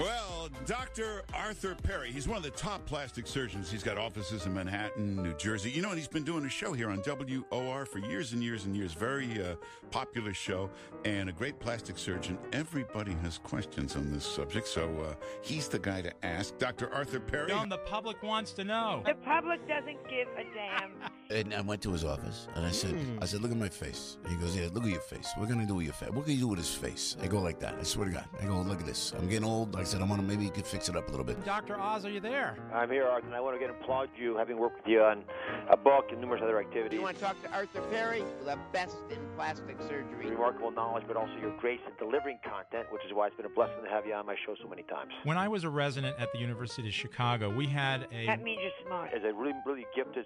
Well, Dr. Arthur Perry, he's one of the top plastic surgeons. He's got offices in Manhattan, New Jersey. You know, and he's been doing a show here on WOR for years and years and years. Very uh, popular show and a great plastic surgeon. Everybody has questions on this subject, so uh, he's the guy to ask. Dr. Arthur Perry. John, the public wants to know. The public doesn't give a damn. And I went to his office and I said, Hmm. I said, look at my face. He goes, yeah, look at your face. What can I do with your face? What can you do with his face? I go like that. I swear to God. I go, look at this. I'm getting old. Like I said, I want to maybe you could fix it up a little bit. Dr. Oz, are you there? I'm here, Arthur, and I want to get applaud you, having worked with you on a book and numerous other activities. You want to talk to Arthur Perry, the best in plastic surgery. remarkable knowledge, but also your grace in delivering content, which is why it's been a blessing to have you on my show so many times. When I was a resident at the University of Chicago, we had a That means you're smart. As a really, really gifted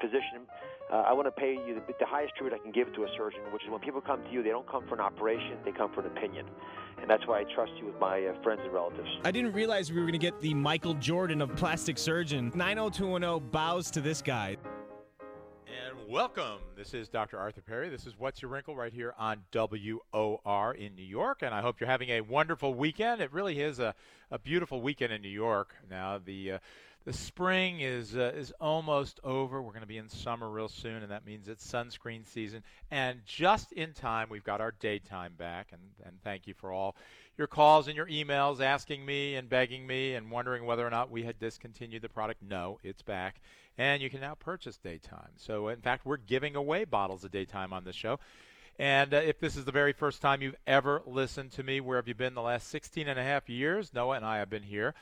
physician, uh, I want to pay you the, the highest tribute I can give to a surgeon, which is when people come to you, they don't come for an operation, they come for an opinion. And that's why I trust you with my uh, friends and relatives. I didn't realize we were going to get the Michael Jordan of plastic surgeon. 90210 bows to this guy. And welcome. This is Dr. Arthur Perry. This is What's Your Wrinkle right here on WOR in New York. And I hope you're having a wonderful weekend. It really is a, a beautiful weekend in New York. Now, the. Uh, the spring is uh, is almost over. We're going to be in summer real soon, and that means it's sunscreen season. And just in time, we've got our daytime back. And, and thank you for all your calls and your emails asking me and begging me and wondering whether or not we had discontinued the product. No, it's back, and you can now purchase daytime. So, in fact, we're giving away bottles of daytime on this show. And uh, if this is the very first time you've ever listened to me, where have you been the last 16 and a half years? Noah and I have been here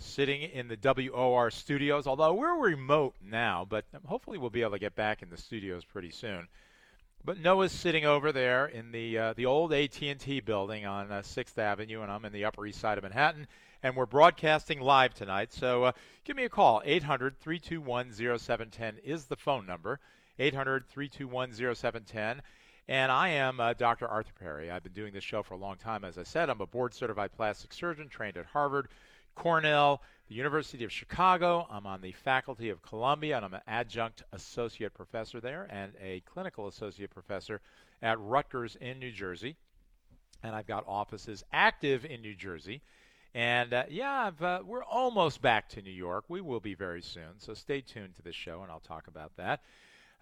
sitting in the WOR studios, although we're remote now, but hopefully we'll be able to get back in the studios pretty soon. But Noah's sitting over there in the uh, the old AT&T building on uh, 6th Avenue, and I'm in the Upper East Side of Manhattan, and we're broadcasting live tonight. So uh, give me a call. 800-321-0710 is the phone number. 800-321-0710. And I am uh, Dr. Arthur Perry. I've been doing this show for a long time. As I said, I'm a board certified plastic surgeon trained at Harvard, Cornell, the University of Chicago. I'm on the faculty of Columbia, and I'm an adjunct associate professor there and a clinical associate professor at Rutgers in New Jersey. And I've got offices active in New Jersey. And uh, yeah, uh, we're almost back to New York. We will be very soon. So stay tuned to this show, and I'll talk about that.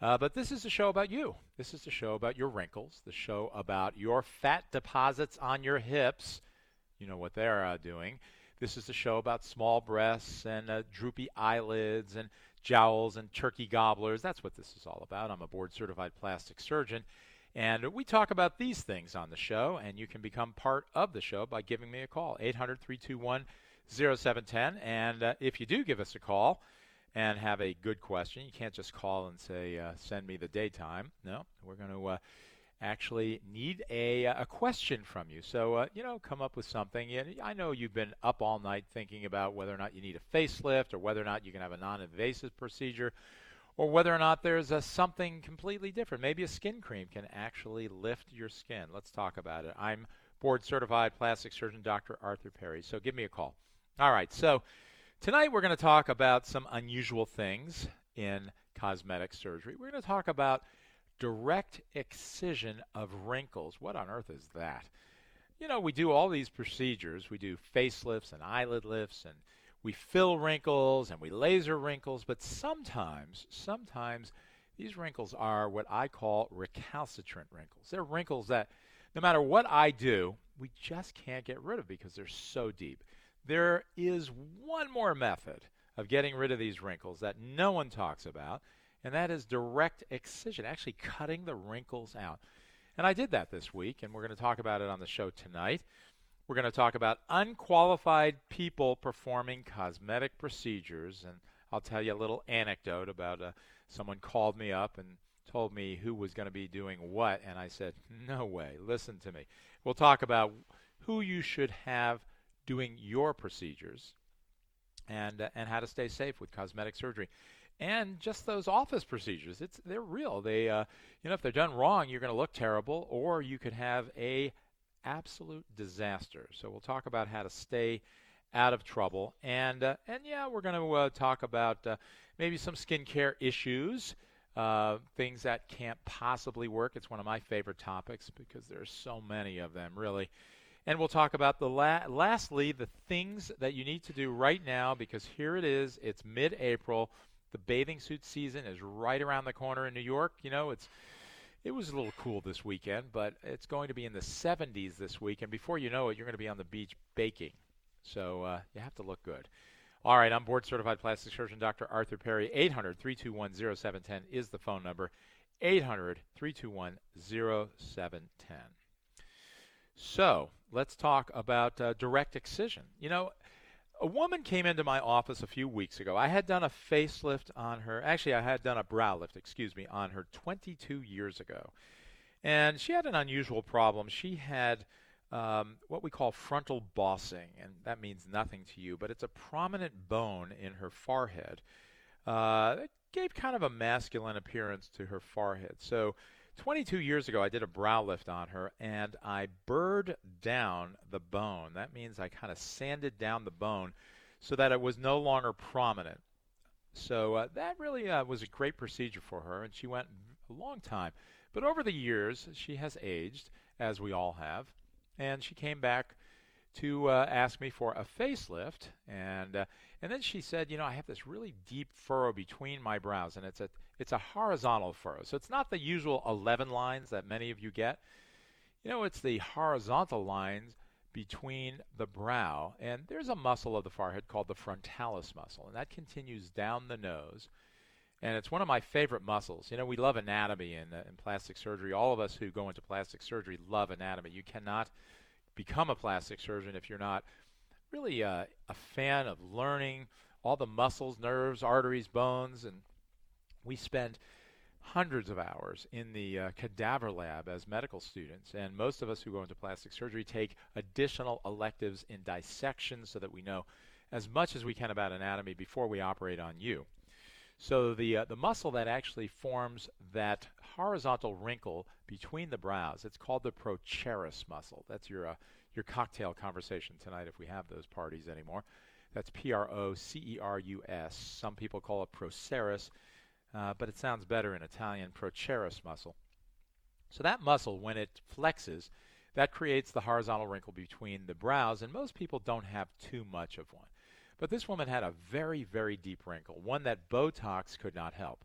Uh, but this is a show about you. This is a show about your wrinkles, the show about your fat deposits on your hips. You know what they're uh, doing. This is a show about small breasts and uh, droopy eyelids and jowls and turkey gobblers. That's what this is all about. I'm a board certified plastic surgeon. And we talk about these things on the show, and you can become part of the show by giving me a call, 800 321 0710. And uh, if you do give us a call, and have a good question. You can't just call and say, uh, send me the daytime. No, we're going to uh, actually need a, a question from you. So, uh, you know, come up with something. I know you've been up all night thinking about whether or not you need a facelift or whether or not you can have a non invasive procedure or whether or not there's a, something completely different. Maybe a skin cream can actually lift your skin. Let's talk about it. I'm board certified plastic surgeon Dr. Arthur Perry. So give me a call. All right. So, Tonight we're going to talk about some unusual things in cosmetic surgery. We're going to talk about direct excision of wrinkles. What on earth is that? You know, we do all these procedures. We do facelifts and eyelid lifts and we fill wrinkles and we laser wrinkles, but sometimes, sometimes these wrinkles are what I call recalcitrant wrinkles. They're wrinkles that no matter what I do, we just can't get rid of because they're so deep. There is one more method of getting rid of these wrinkles that no one talks about, and that is direct excision, actually cutting the wrinkles out. And I did that this week, and we're going to talk about it on the show tonight. We're going to talk about unqualified people performing cosmetic procedures, and I'll tell you a little anecdote about uh, someone called me up and told me who was going to be doing what, and I said, No way, listen to me. We'll talk about who you should have doing your procedures and uh, and how to stay safe with cosmetic surgery and just those office procedures it's they're real. They uh, you know if they're done wrong you're going to look terrible or you could have a absolute disaster. So we'll talk about how to stay out of trouble. And uh, and yeah we're going to uh, talk about uh, maybe some skincare issues uh, things that can't possibly work. It's one of my favorite topics because there's so many of them really. And we'll talk about the la- lastly the things that you need to do right now because here it is. It's mid-April. The bathing suit season is right around the corner in New York. You know, it's it was a little cool this weekend, but it's going to be in the 70s this week, and before you know it, you're going to be on the beach baking. So uh, you have to look good. All right, I'm board certified plastic surgeon Dr. Arthur Perry. 800 321 0710 is the phone number. 800 321 0710. So let's talk about uh, direct excision. You know, a woman came into my office a few weeks ago. I had done a facelift on her. Actually, I had done a brow lift, excuse me, on her 22 years ago. And she had an unusual problem. She had um, what we call frontal bossing, and that means nothing to you, but it's a prominent bone in her forehead. Uh, it gave kind of a masculine appearance to her forehead. So 22 years ago, I did a brow lift on her and I burred down the bone. That means I kind of sanded down the bone so that it was no longer prominent. So uh, that really uh, was a great procedure for her, and she went a long time. But over the years, she has aged, as we all have, and she came back to uh, ask me for a facelift, and uh, and then she said, you know, I have this really deep furrow between my brows, and it's a it's a horizontal furrow. So it's not the usual 11 lines that many of you get. You know, it's the horizontal lines between the brow, and there's a muscle of the forehead called the frontalis muscle, and that continues down the nose. And it's one of my favorite muscles. You know, we love anatomy in, uh, plastic surgery. All of us who go into plastic surgery love anatomy. You cannot become a plastic surgeon if you're not really uh, a fan of learning all the muscles, nerves, arteries, bones, and we spend hundreds of hours in the uh, cadaver lab as medical students, and most of us who go into plastic surgery take additional electives in dissection so that we know as much as we can about anatomy before we operate on you. So the uh, the muscle that actually forms that horizontal wrinkle between the brows, it's called the procerus muscle. That's your uh, your cocktail conversation tonight if we have those parties anymore. That's P R O C E R U S. Some people call it procerus uh, but it sounds better in Italian, procerus muscle. So that muscle, when it flexes, that creates the horizontal wrinkle between the brows, and most people don't have too much of one. But this woman had a very, very deep wrinkle, one that Botox could not help.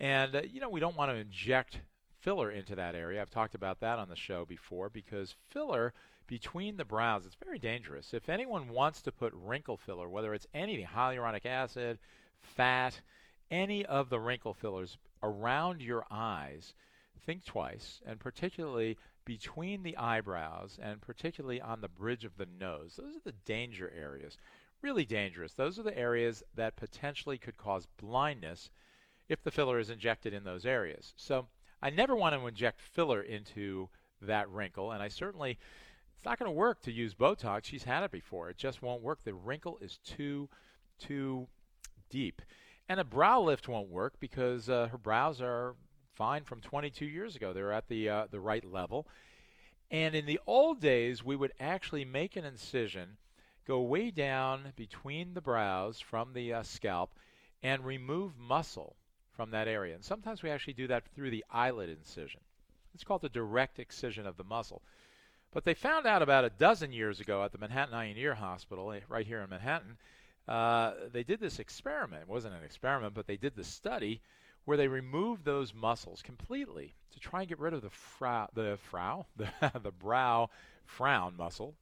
And, uh, you know, we don't want to inject filler into that area. I've talked about that on the show before because filler between the brows is very dangerous. If anyone wants to put wrinkle filler, whether it's anything, hyaluronic acid, fat, any of the wrinkle fillers around your eyes, think twice, and particularly between the eyebrows and particularly on the bridge of the nose. Those are the danger areas. Really dangerous. Those are the areas that potentially could cause blindness if the filler is injected in those areas. So I never want to inject filler into that wrinkle, and I certainly it's not going to work to use Botox. She's had it before. It just won't work. The wrinkle is too too deep. And a brow lift won't work because uh, her brows are fine from 22 years ago. They're at the uh, the right level. And in the old days, we would actually make an incision, go way down between the brows from the uh, scalp, and remove muscle from that area. And sometimes we actually do that through the eyelid incision. It's called the direct excision of the muscle. But they found out about a dozen years ago at the Manhattan Eye and Ear Hospital, eh, right here in Manhattan, uh, they did this experiment. It wasn't an experiment, but they did the study where they removed those muscles completely to try and get rid of the frow, the frow, the, the brow frown muscle.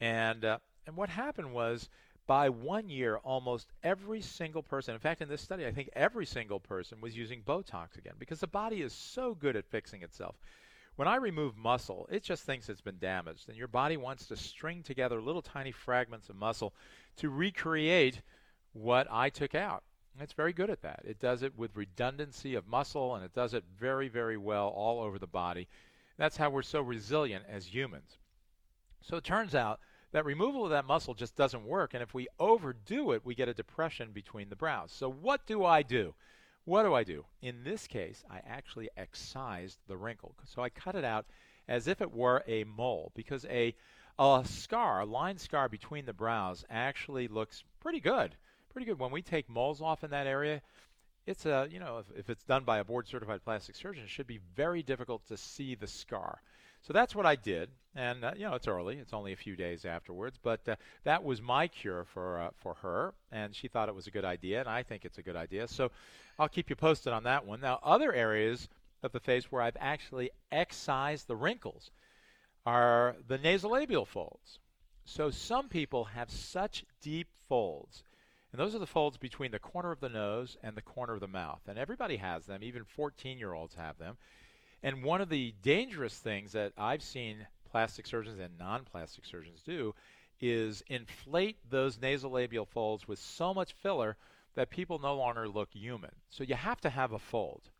And uh, and what happened was by one year, almost every single person, in fact, in this study, I think every single person was using Botox again because the body is so good at fixing itself. When I remove muscle, it just thinks it's been damaged, and your body wants to string together little tiny fragments of muscle to recreate what I took out. It's very good at that. It does it with redundancy of muscle, and it does it very, very well all over the body. That's how we're so resilient as humans. So it turns out that removal of that muscle just doesn't work, and if we overdo it, we get a depression between the brows. So what do I do? What do I do? In this case, I actually excised the wrinkle. So I cut it out as if it were a mole because a, a scar, a line scar between the brows actually looks pretty good. Pretty good. When we take moles off in that area, it's a, you know, if, if it's done by a board certified plastic surgeon, it should be very difficult to see the scar. So that's what I did, and uh, you know it's early; it's only a few days afterwards. But uh, that was my cure for uh, for her, and she thought it was a good idea, and I think it's a good idea. So I'll keep you posted on that one. Now, other areas of the face where I've actually excised the wrinkles are the nasolabial folds. So some people have such deep folds. And those are the folds between the corner of the nose and the corner of the mouth. And everybody has them, even 14 year olds have them. And one of the dangerous things that I've seen plastic surgeons and non plastic surgeons do is inflate those nasolabial folds with so much filler that people no longer look human. So you have to have a fold.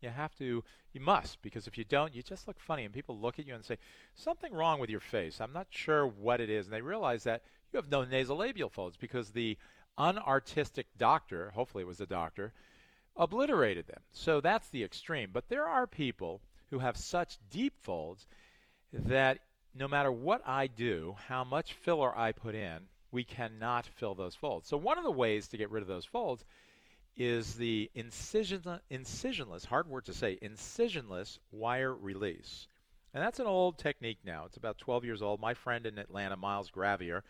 You have to, you must, because if you don't, you just look funny, and people look at you and say, Something wrong with your face. I'm not sure what it is. And they realize that you have no nasolabial folds because the unartistic doctor, hopefully it was a doctor, obliterated them. So that's the extreme. But there are people who have such deep folds that no matter what I do, how much filler I put in, we cannot fill those folds. So one of the ways to get rid of those folds is the incision, incisionless, hard word to say, incisionless wire release. And that's an old technique now. It's about 12 years old. My friend in Atlanta, Miles Graivier,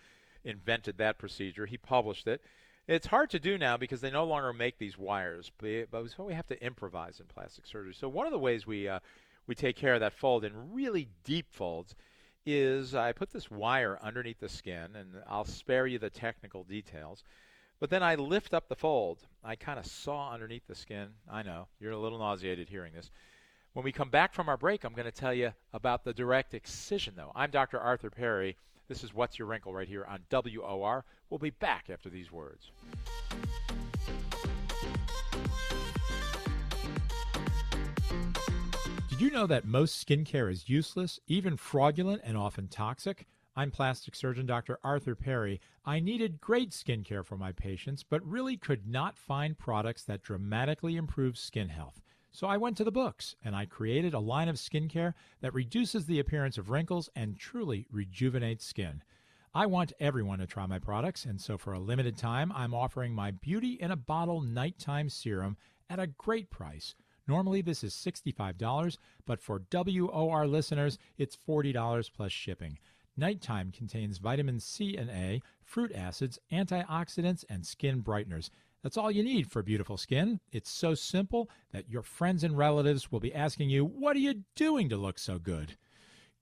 invented that procedure. He published it. It's hard to do now because they no longer make these wires, but, so we have to improvise in plastic surgery. So one of the ways we uh, we take care of that fold in really deep folds is I put this wire underneath the skin, and I'll spare you the technical details. But then I lift up the fold. I kind of saw underneath the skin. I know you're a little nauseated hearing this. When we come back from our break, I'm going to tell you about the direct excision, though. I'm Dr. Arthur Perry. This is What's Your Wrinkle right here on WOR. We'll be back after these words. Did you know that most skincare is useless, even fraudulent, and often toxic? I'm plastic surgeon Dr. Arthur Perry. I needed great skincare for my patients, but really could not find products that dramatically improve skin health. So I went to the books and I created a line of skincare that reduces the appearance of wrinkles and truly rejuvenates skin. I want everyone to try my products, and so for a limited time, I'm offering my Beauty in a Bottle Nighttime Serum at a great price. Normally, this is $65, but for WOR listeners, it's $40 plus shipping. Nighttime contains vitamin C and A, fruit acids, antioxidants, and skin brighteners. That's all you need for beautiful skin. It's so simple that your friends and relatives will be asking you, What are you doing to look so good?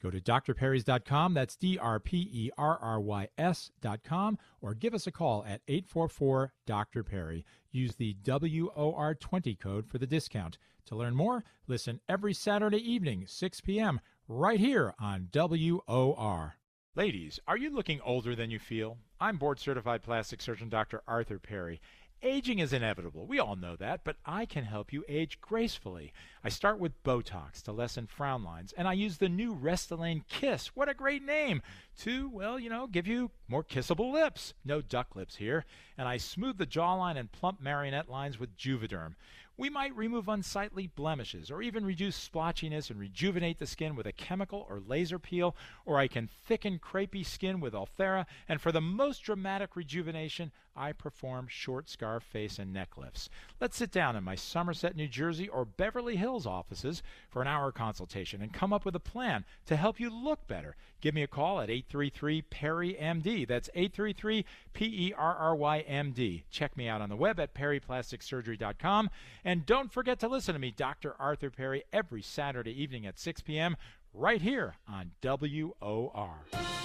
Go to drperrys.com, that's D R P E R R Y S.com, or give us a call at 844 Dr. Perry. Use the WOR20 code for the discount. To learn more, listen every Saturday evening, 6 p.m., right here on WOR. Ladies, are you looking older than you feel? I'm board certified plastic surgeon Dr. Arthur Perry. Aging is inevitable. We all know that, but I can help you age gracefully. I start with Botox to lessen frown lines, and I use the new Restylane Kiss. What a great name! To, well, you know, give you more kissable lips. No duck lips here. And I smooth the jawline and plump marionette lines with Juvederm. We might remove unsightly blemishes or even reduce splotchiness and rejuvenate the skin with a chemical or laser peel, or I can thicken crepey skin with Ulthera, and for the most dramatic rejuvenation, I perform short scarf face and neck lifts. Let's sit down in my Somerset, New Jersey or Beverly Hills offices for an hour consultation and come up with a plan to help you look better. Give me a call at 833 Perry MD. That's 833 P E R R Y M D. Check me out on the web at perryplasticsurgery.com. And don't forget to listen to me, Dr. Arthur Perry, every Saturday evening at 6 p.m. right here on WOR.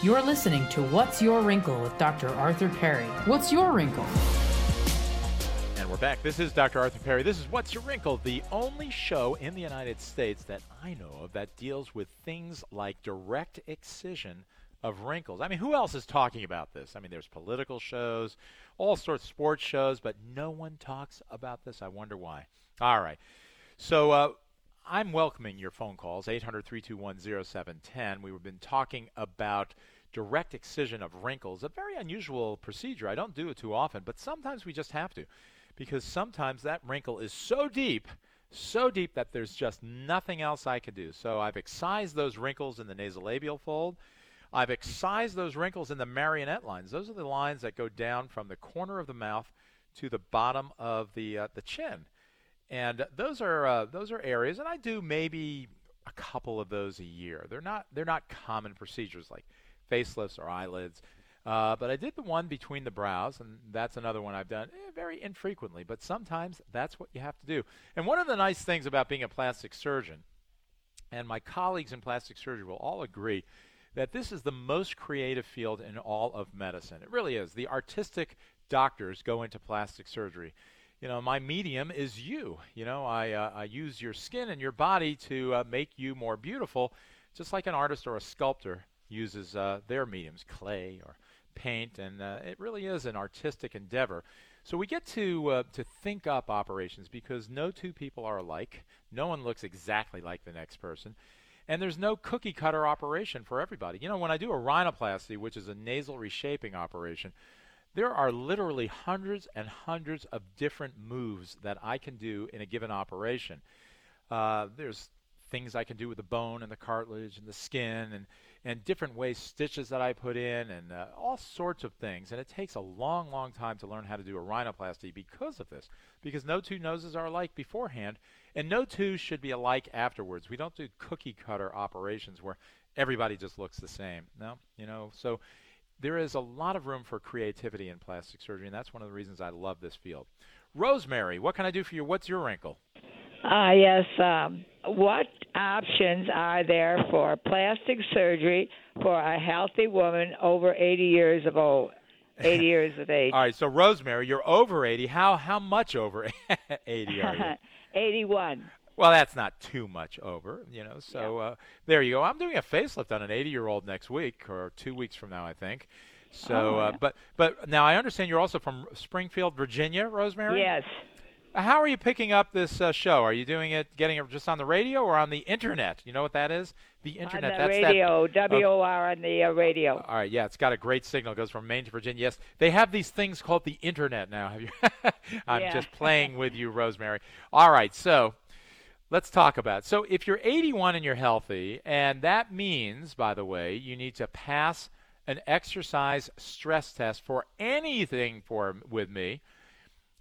You're listening to What's Your Wrinkle with Dr. Arthur Perry. What's your wrinkle? And we're back. This is Dr. Arthur Perry. This is What's Your Wrinkle, the only show in the United States that I know of that deals with things like direct excision of wrinkles. I mean, who else is talking about this? I mean, there's political shows, all sorts of sports shows, but no one talks about this. I wonder why. All right. So, uh, I'm welcoming your phone calls, 800 321 0710. We've been talking about direct excision of wrinkles, a very unusual procedure. I don't do it too often, but sometimes we just have to because sometimes that wrinkle is so deep, so deep that there's just nothing else I can do. So I've excised those wrinkles in the nasolabial fold. I've excised those wrinkles in the marionette lines. Those are the lines that go down from the corner of the mouth to the bottom of the uh, the chin and those are uh, those are areas. And I do maybe a couple of those a year. They're not they're not common procedures like facelifts or eyelids. Uh, but I did the one between the brows, and that's another one I've done eh, very infrequently. But sometimes that's what you have to do. And one of the nice things about being a plastic surgeon, and my colleagues in plastic surgery will all agree, that this is the most creative field in all of medicine. It really is. The artistic doctors go into plastic surgery. You know, my medium is you. You know, I, uh, I use your skin and your body to uh, make you more beautiful, just like an artist or a sculptor uses uh, their mediums, clay or paint, and uh, it really is an artistic endeavor. So we get to uh, to think up operations because no two people are alike. No one looks exactly like the next person. And there's no cookie cutter operation for everybody. You know, when I do a rhinoplasty, which is a nasal reshaping operation, there are literally hundreds and hundreds of different moves that I can do in a given operation. Uh, there's things I can do with the bone and the cartilage and the skin and and different ways stitches that I put in and uh, all sorts of things. And it takes a long, long time to learn how to do a rhinoplasty because of this, because no two noses are alike beforehand, and no two should be alike afterwards. We don't do cookie cutter operations where everybody just looks the same. No, you know, so there is a lot of room for creativity in plastic surgery, and that's one of the reasons I love this field. Rosemary, what can I do for you? What's your wrinkle? Ah, uh, yes. Um, what options are there for plastic surgery for a healthy woman over 80 years of old? 80 years of age. All right, so Rosemary, you're over 80. How how much over 80 are you? 81. Well, that's not too much over, you know. So yeah. uh, there you go. I'm doing a facelift on an 80-year-old next week or 2 weeks from now, I think. So, oh, uh, but but now I understand you're also from Springfield, Virginia, Rosemary. Yes. How are you picking up this uh, show? Are you doing it, getting it just on the radio or on the internet? You know what that is? The internet. On the That's radio, that, WOR on the uh, radio. All right, yeah, it's got a great signal. It goes from Maine to Virginia. Yes, they have these things called the internet now. Have you? I'm yeah. just playing with you, Rosemary. All right, so let's talk about. It. So if you're 81 and you're healthy, and that means, by the way, you need to pass an exercise stress test for anything for with me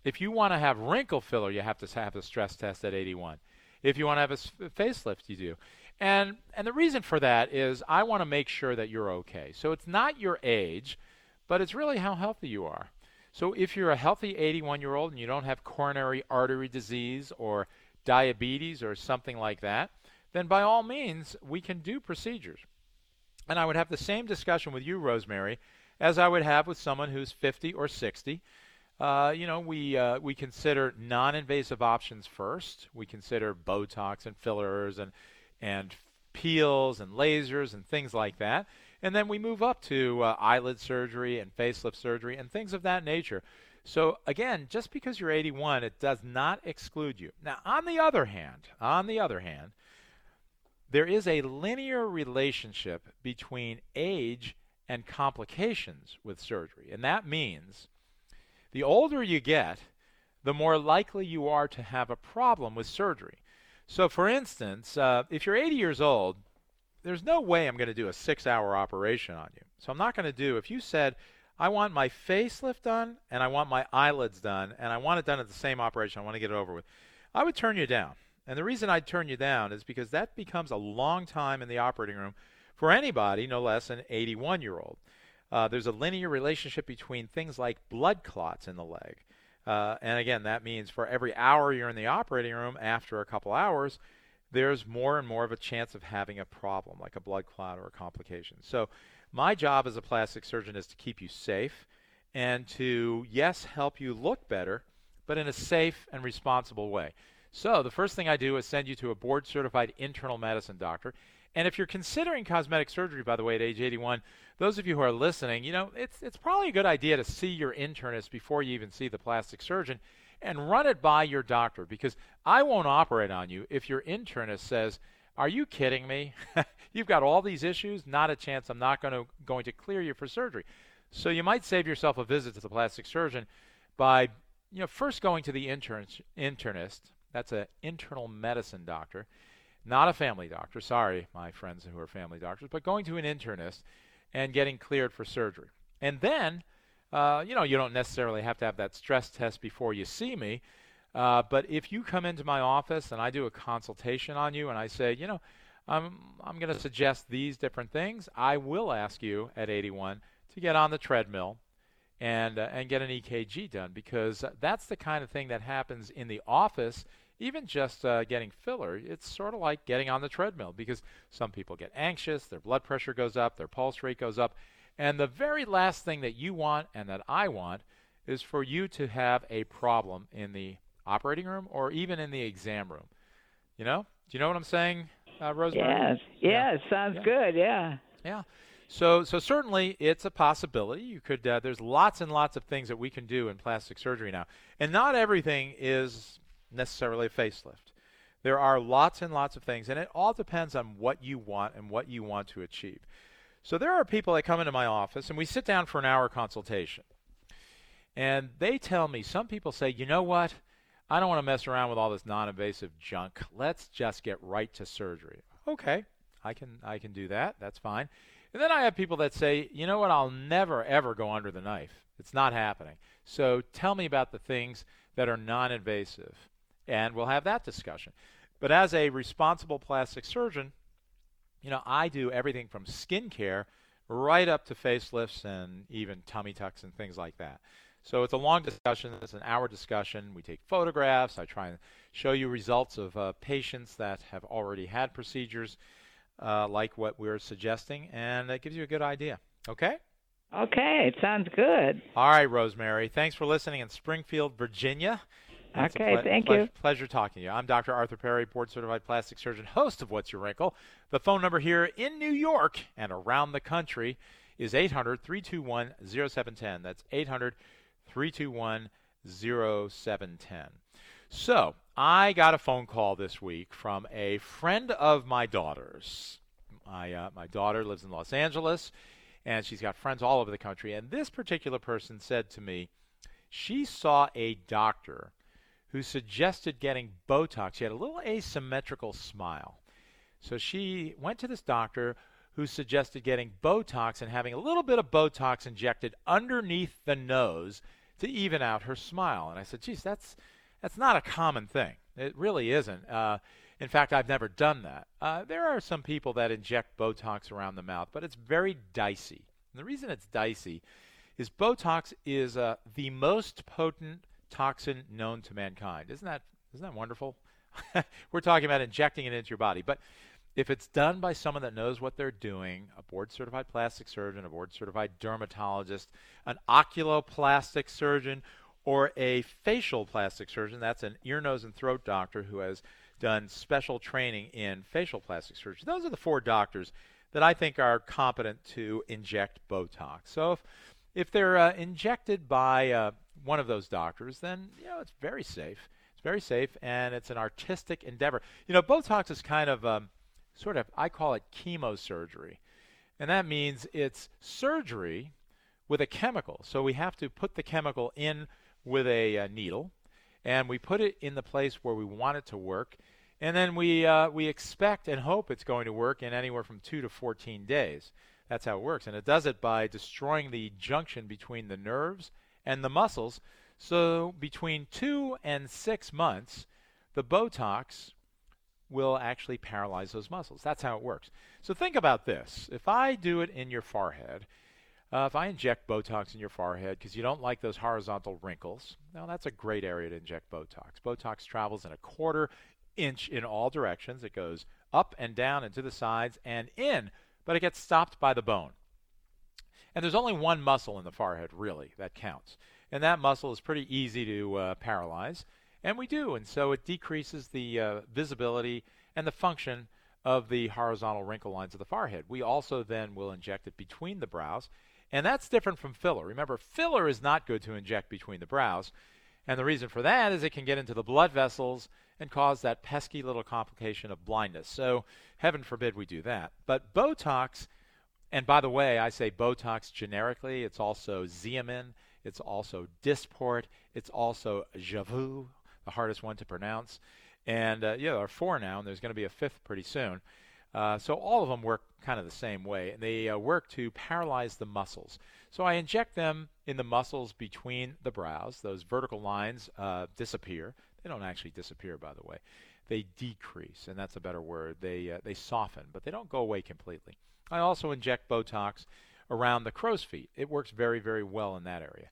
if you want to have wrinkle filler, you have to have a stress test at 81. If you want to have a facelift, you do. And and the reason for that is I want to make sure that you're okay. So it's not your age, but it's really how healthy you are. So if you're a healthy 81 year old and you don't have coronary artery disease or diabetes or something like that, then by all means we can do procedures. And I would have the same discussion with you, Rosemary, as I would have with someone who's 50 or 60 uh, you know, we uh, we consider non-invasive options first. We consider Botox and fillers and and peels and lasers and things like that, and then we move up to uh, eyelid surgery and facelift surgery and things of that nature. So again, just because you're 81, it does not exclude you. Now, on the other hand, on the other hand, there is a linear relationship between age and complications with surgery, and that means the older you get, the more likely you are to have a problem with surgery. So, for instance, uh, if you're 80 years old, there's no way I'm going to do a six hour operation on you. So, I'm not going to do, if you said, I want my facelift done and I want my eyelids done and I want it done at the same operation, I want to get it over with, I would turn you down. And the reason I'd turn you down is because that becomes a long time in the operating room for anybody, no less than 81 year old. Uh, there's a linear relationship between things like blood clots in the leg. Uh, and again, that means for every hour you're in the operating room, after a couple hours, there's more and more of a chance of having a problem, like a blood clot or a complication. So, my job as a plastic surgeon is to keep you safe and to, yes, help you look better, but in a safe and responsible way. So, the first thing I do is send you to a board certified internal medicine doctor. And if you're considering cosmetic surgery, by the way, at age 81, those of you who are listening, you know, it's, it's probably a good idea to see your internist before you even see the plastic surgeon and run it by your doctor because I won't operate on you if your internist says, Are you kidding me? You've got all these issues, not a chance I'm not going to, going to clear you for surgery. So you might save yourself a visit to the plastic surgeon by you know, first going to the intern- internist. That's an internal medicine doctor not a family doctor. Sorry, my friends who are family doctors, but going to an internist and getting cleared for surgery. And then, uh, you know, you don't necessarily have to have that stress test before you see me. Uh, but if you come into my office and I do a consultation on you and I say, you know, I'm, I'm going to suggest these different things. I will ask you at 81 to get on the treadmill and uh, and get an EKG done because that's the kind of thing that happens in the office. Even just uh, getting filler, it's sort of like getting on the treadmill because some people get anxious, their blood pressure goes up, their pulse rate goes up, and the very last thing that you want and that I want is for you to have a problem in the operating room or even in the exam room. You know? Do you know what I'm saying, uh, Rosemary? Yes. Yes. Yeah. Sounds yeah. good. Yeah. Yeah. So, so certainly it's a possibility. You could. Uh, there's lots and lots of things that we can do in plastic surgery now, and not everything is necessarily a facelift. There are lots and lots of things, and it all depends on what you want and what you want to achieve. So there are people that come into my office, and we sit down for an hour consultation, and they tell me. Some people say, you know what? I don't want to mess around with all this non-invasive junk. Let's just get right to surgery. Okay, I can I can do that. That's fine. And then I have people that say, you know what, I'll never, ever go under the knife. It's not happening. So tell me about the things that are non invasive. And we'll have that discussion. But as a responsible plastic surgeon, you know, I do everything from skin care right up to facelifts and even tummy tucks and things like that. So it's a long discussion. It's an hour discussion. We take photographs. I try and show you results of uh, patients that have already had procedures uh, like what we're suggesting, and that gives you a good idea. Okay? Okay, it sounds good. All right, Rosemary. Thanks for listening in Springfield, Virginia. It's okay, ple- thank ple- you. Pleasure talking to you. I'm Dr. Arthur Perry, board certified plastic surgeon, host of What's Your Wrinkle. The phone number here in New York and around the country is 800 321 0710. That's 800 321 0710. So, I got a phone call this week from a friend of my daughter's. My, uh, my daughter lives in Los Angeles, and she's got friends all over the country. And this particular person said to me, she saw a doctor who suggested getting Botox. She had a little asymmetrical smile. So she went to this doctor who suggested getting Botox and having a little bit of Botox injected underneath the nose to even out her smile. And I said, geez, that's that's not a common thing. It really isn't. Uh, in fact, I've never done that. Uh, there are some people that inject Botox around the mouth, but it's very dicey. And the reason it's dicey is Botox is uh, the most potent toxin known to mankind. Isn't that isn't that wonderful? We're talking about injecting it into your body, but if it's done by someone that knows what they're doing, a board certified plastic surgeon, a board certified dermatologist, an oculoplastic surgeon, or a facial plastic surgeon. That's an ear, nose, and throat doctor who has done special training in facial plastic surgery. Those are the four doctors that I think are competent to inject Botox. So if if they're uh, injected by uh, one of those doctors, then you know it's very safe. It's very safe, and it's an artistic endeavor. You know, Botox is kind of um, sort of I call it chemosurgery, and that means it's surgery with a chemical. So we have to put the chemical in with a uh, needle, and we put it in the place where we want it to work, and then we uh, we expect and hope it's going to work in anywhere from two to 14 days. That's how it works, and it does it by destroying the junction between the nerves and the muscles. So between two and six months, the Botox will actually paralyze those muscles. That's how it works. So think about this: if I do it in your forehead uh, if I inject Botox in your forehead because you don't like those horizontal wrinkles, now that's a great area to inject Botox. Botox travels in a quarter inch in all directions. It goes up and down and to the sides and in, but it gets stopped by the bone. And there's only one muscle in the forehead, really, that counts. And that muscle is pretty easy to uh, paralyze. And we do. And so it decreases the uh, visibility and the function of the horizontal wrinkle lines of the forehead. We also then will inject it between the brows and that's different from filler. Remember, filler is not good to inject between the brows. And the reason for that is it can get into the blood vessels and cause that pesky little complication of blindness. So, heaven forbid we do that. But Botox, and by the way, I say Botox generically, it's also Xeomin, it's also Dysport, it's also Jeuveau, the hardest one to pronounce. And uh, yeah, there are four now, and there's going to be a fifth pretty soon. Uh, so all of them work kind of the same way. And they uh, work to paralyze the muscles. So I inject them in the muscles between the brows. Those vertical lines uh, disappear. They don't actually disappear, by the way. they decrease, and that's a better word. They uh, they soften, but they don't go away completely. I also inject Botox around the crow's feet. It works very very well in that area.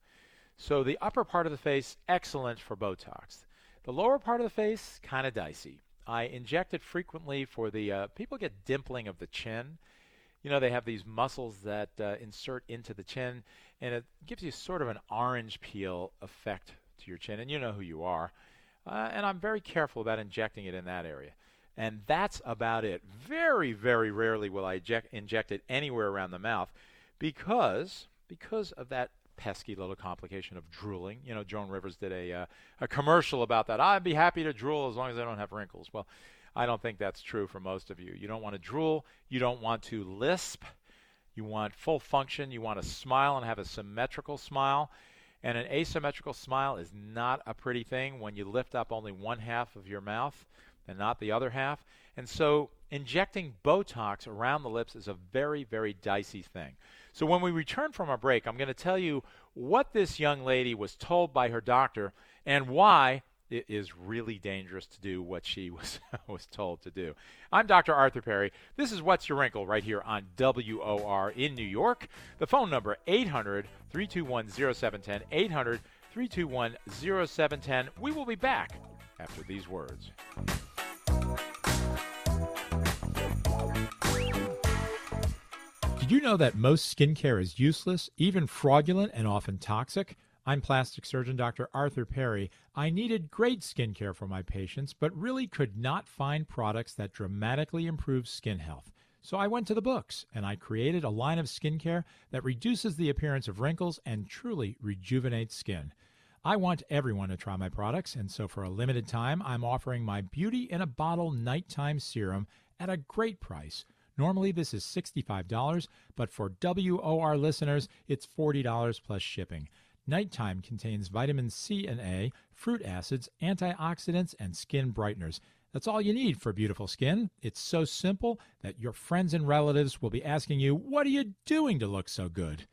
So the upper part of the face excellent for Botox. The lower part of the face kind of dicey. I inject it frequently for the uh, people get dimpling of the chin. You know they have these muscles that uh, insert into the chin, and it gives you sort of an orange peel effect to your chin, and you know who you are. Uh, and I'm very careful about injecting it in that area. And that's about it. Very, very rarely will I inject, inject it anywhere around the mouth because because of that pesky little complication of drooling. You know, Joan Rivers did a uh, a commercial about that. I'd be happy to drool as long as I don't have wrinkles. Well, I don't think that's true for most of you. You don't want to drool. You don't want to lisp. You want full function. You want to smile and have a symmetrical smile. And an asymmetrical smile is not a pretty thing when you lift up only one half of your mouth and not the other half. And so injecting Botox around the lips is a very, very dicey thing. So when we return from our break, I'm going to tell you what this young lady was told by her doctor and why it is really dangerous to do what she was was told to do. I'm Dr. Arthur Perry. This is What's Your Wrinkle right here on WOR in New York. The phone number 800-321-0710 800-321-0710. We will be back after these words. Did you know that most skincare is useless, even fraudulent and often toxic? I'm plastic surgeon Dr. Arthur Perry. I needed great skincare for my patients, but really could not find products that dramatically improve skin health. So I went to the books and I created a line of skincare that reduces the appearance of wrinkles and truly rejuvenates skin. I want everyone to try my products, and so for a limited time, I'm offering my Beauty in a Bottle Nighttime Serum at a great price. Normally, this is $65, but for WOR listeners, it's $40 plus shipping. Nighttime contains vitamin C and A, fruit acids, antioxidants, and skin brighteners. That's all you need for beautiful skin. It's so simple that your friends and relatives will be asking you, What are you doing to look so good?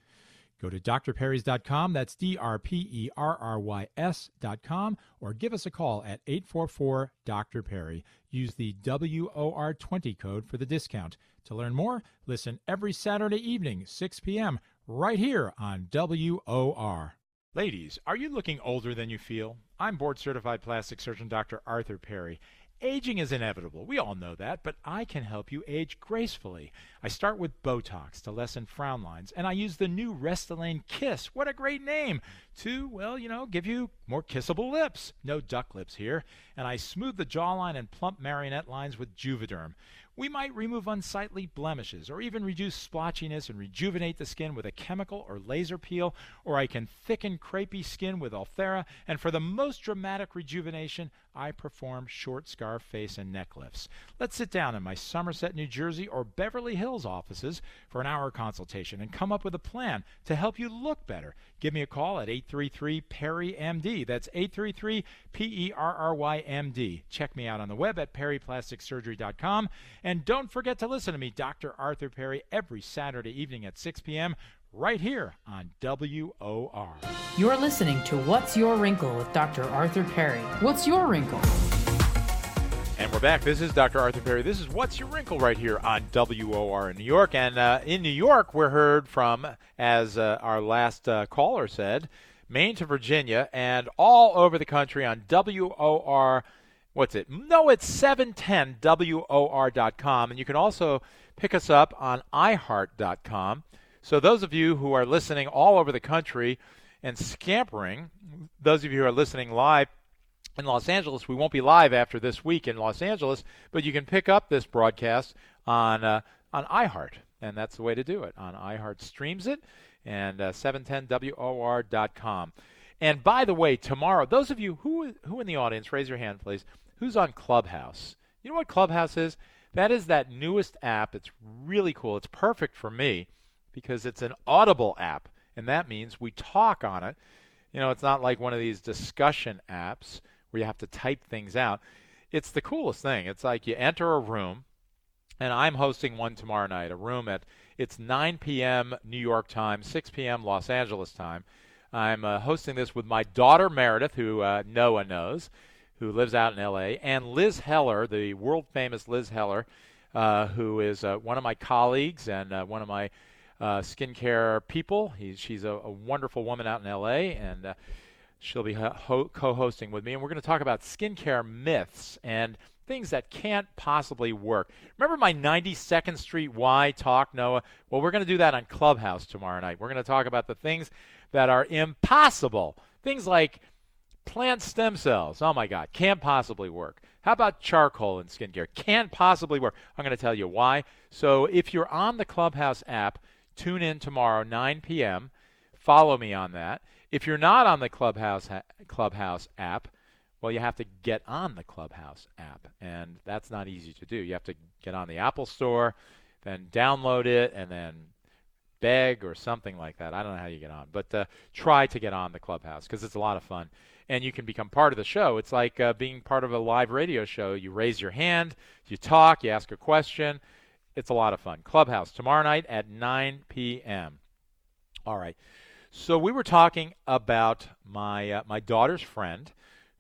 Go to drperrys.com, that's D R P E R R Y S.com, or give us a call at 844 Dr. Perry. Use the WOR20 code for the discount. To learn more, listen every Saturday evening, 6 p.m., right here on WOR. Ladies, are you looking older than you feel? I'm board certified plastic surgeon Dr. Arthur Perry. Aging is inevitable. We all know that, but I can help you age gracefully. I start with Botox to lessen frown lines, and I use the new Restylane Kiss. What a great name! To, well, you know, give you more kissable lips. No duck lips here. And I smooth the jawline and plump marionette lines with Juvederm. We might remove unsightly blemishes or even reduce splotchiness and rejuvenate the skin with a chemical or laser peel, or I can thicken crepey skin with Ulthera, and for the most dramatic rejuvenation, I perform short scarf face and neck lifts. Let's sit down in my Somerset, New Jersey or Beverly Hills offices for an hour consultation and come up with a plan to help you look better. Give me a call at 833 Perry MD. That's 833 P E R R Y M D. Check me out on the web at perryplasticsurgery.com. And don't forget to listen to me, Dr. Arthur Perry, every Saturday evening at 6 p.m. right here on WOR. You're listening to What's Your Wrinkle with Dr. Arthur Perry. What's your wrinkle? And we're back. This is Dr. Arthur Perry. This is What's Your Wrinkle right here on WOR in New York. And uh, in New York, we're heard from, as uh, our last uh, caller said, Maine to Virginia and all over the country on WOR. What's it? No, it's 710WOR.com. And you can also pick us up on iHeart.com. So those of you who are listening all over the country and scampering, those of you who are listening live, in Los Angeles. We won't be live after this week in Los Angeles, but you can pick up this broadcast on uh, on iHeart, and that's the way to do it. On iHeart streams it, and uh, 710WOR.com. And by the way, tomorrow, those of you who who in the audience, raise your hand, please. Who's on Clubhouse? You know what Clubhouse is? That is that newest app. It's really cool. It's perfect for me because it's an audible app, and that means we talk on it. You know, it's not like one of these discussion apps where you have to type things out. It's the coolest thing. It's like you enter a room, and I'm hosting one tomorrow night, a room at it's 9 p.m. New York time, 6 p.m. Los Angeles time. I'm uh, hosting this with my daughter Meredith, who uh, Noah knows, who lives out in L.A., and Liz Heller, the world famous Liz Heller, uh, who is uh, one of my colleagues and uh, one of my uh, skincare people. He's, she's a, a, wonderful woman out in L.A., and uh, she'll be ho- co-hosting with me, and we're going to talk about skincare myths and things that can't possibly work. Remember my 92nd Street Y talk, Noah? Well, we're going to do that on Clubhouse tomorrow night. We're going to talk about the things that are impossible. Things like plant stem cells. Oh my God, can't possibly work. How about charcoal in skincare? Can't possibly work. I'm going to tell you why. So if you're on the Clubhouse app, tune in tomorrow 9 p.m. Follow me on that. If you're not on the Clubhouse ha- Clubhouse app, well, you have to get on the Clubhouse app, and that's not easy to do. You have to get on the Apple Store, then download it, and then beg or something like that. I don't know how you get on, but uh, try to get on the Clubhouse because it's a lot of fun, and you can become part of the show. It's like uh, being part of a live radio show. You raise your hand, you talk, you ask a question. It's a lot of fun. Clubhouse tomorrow night at 9 p.m. All right. So we were talking about my uh, my daughter's friend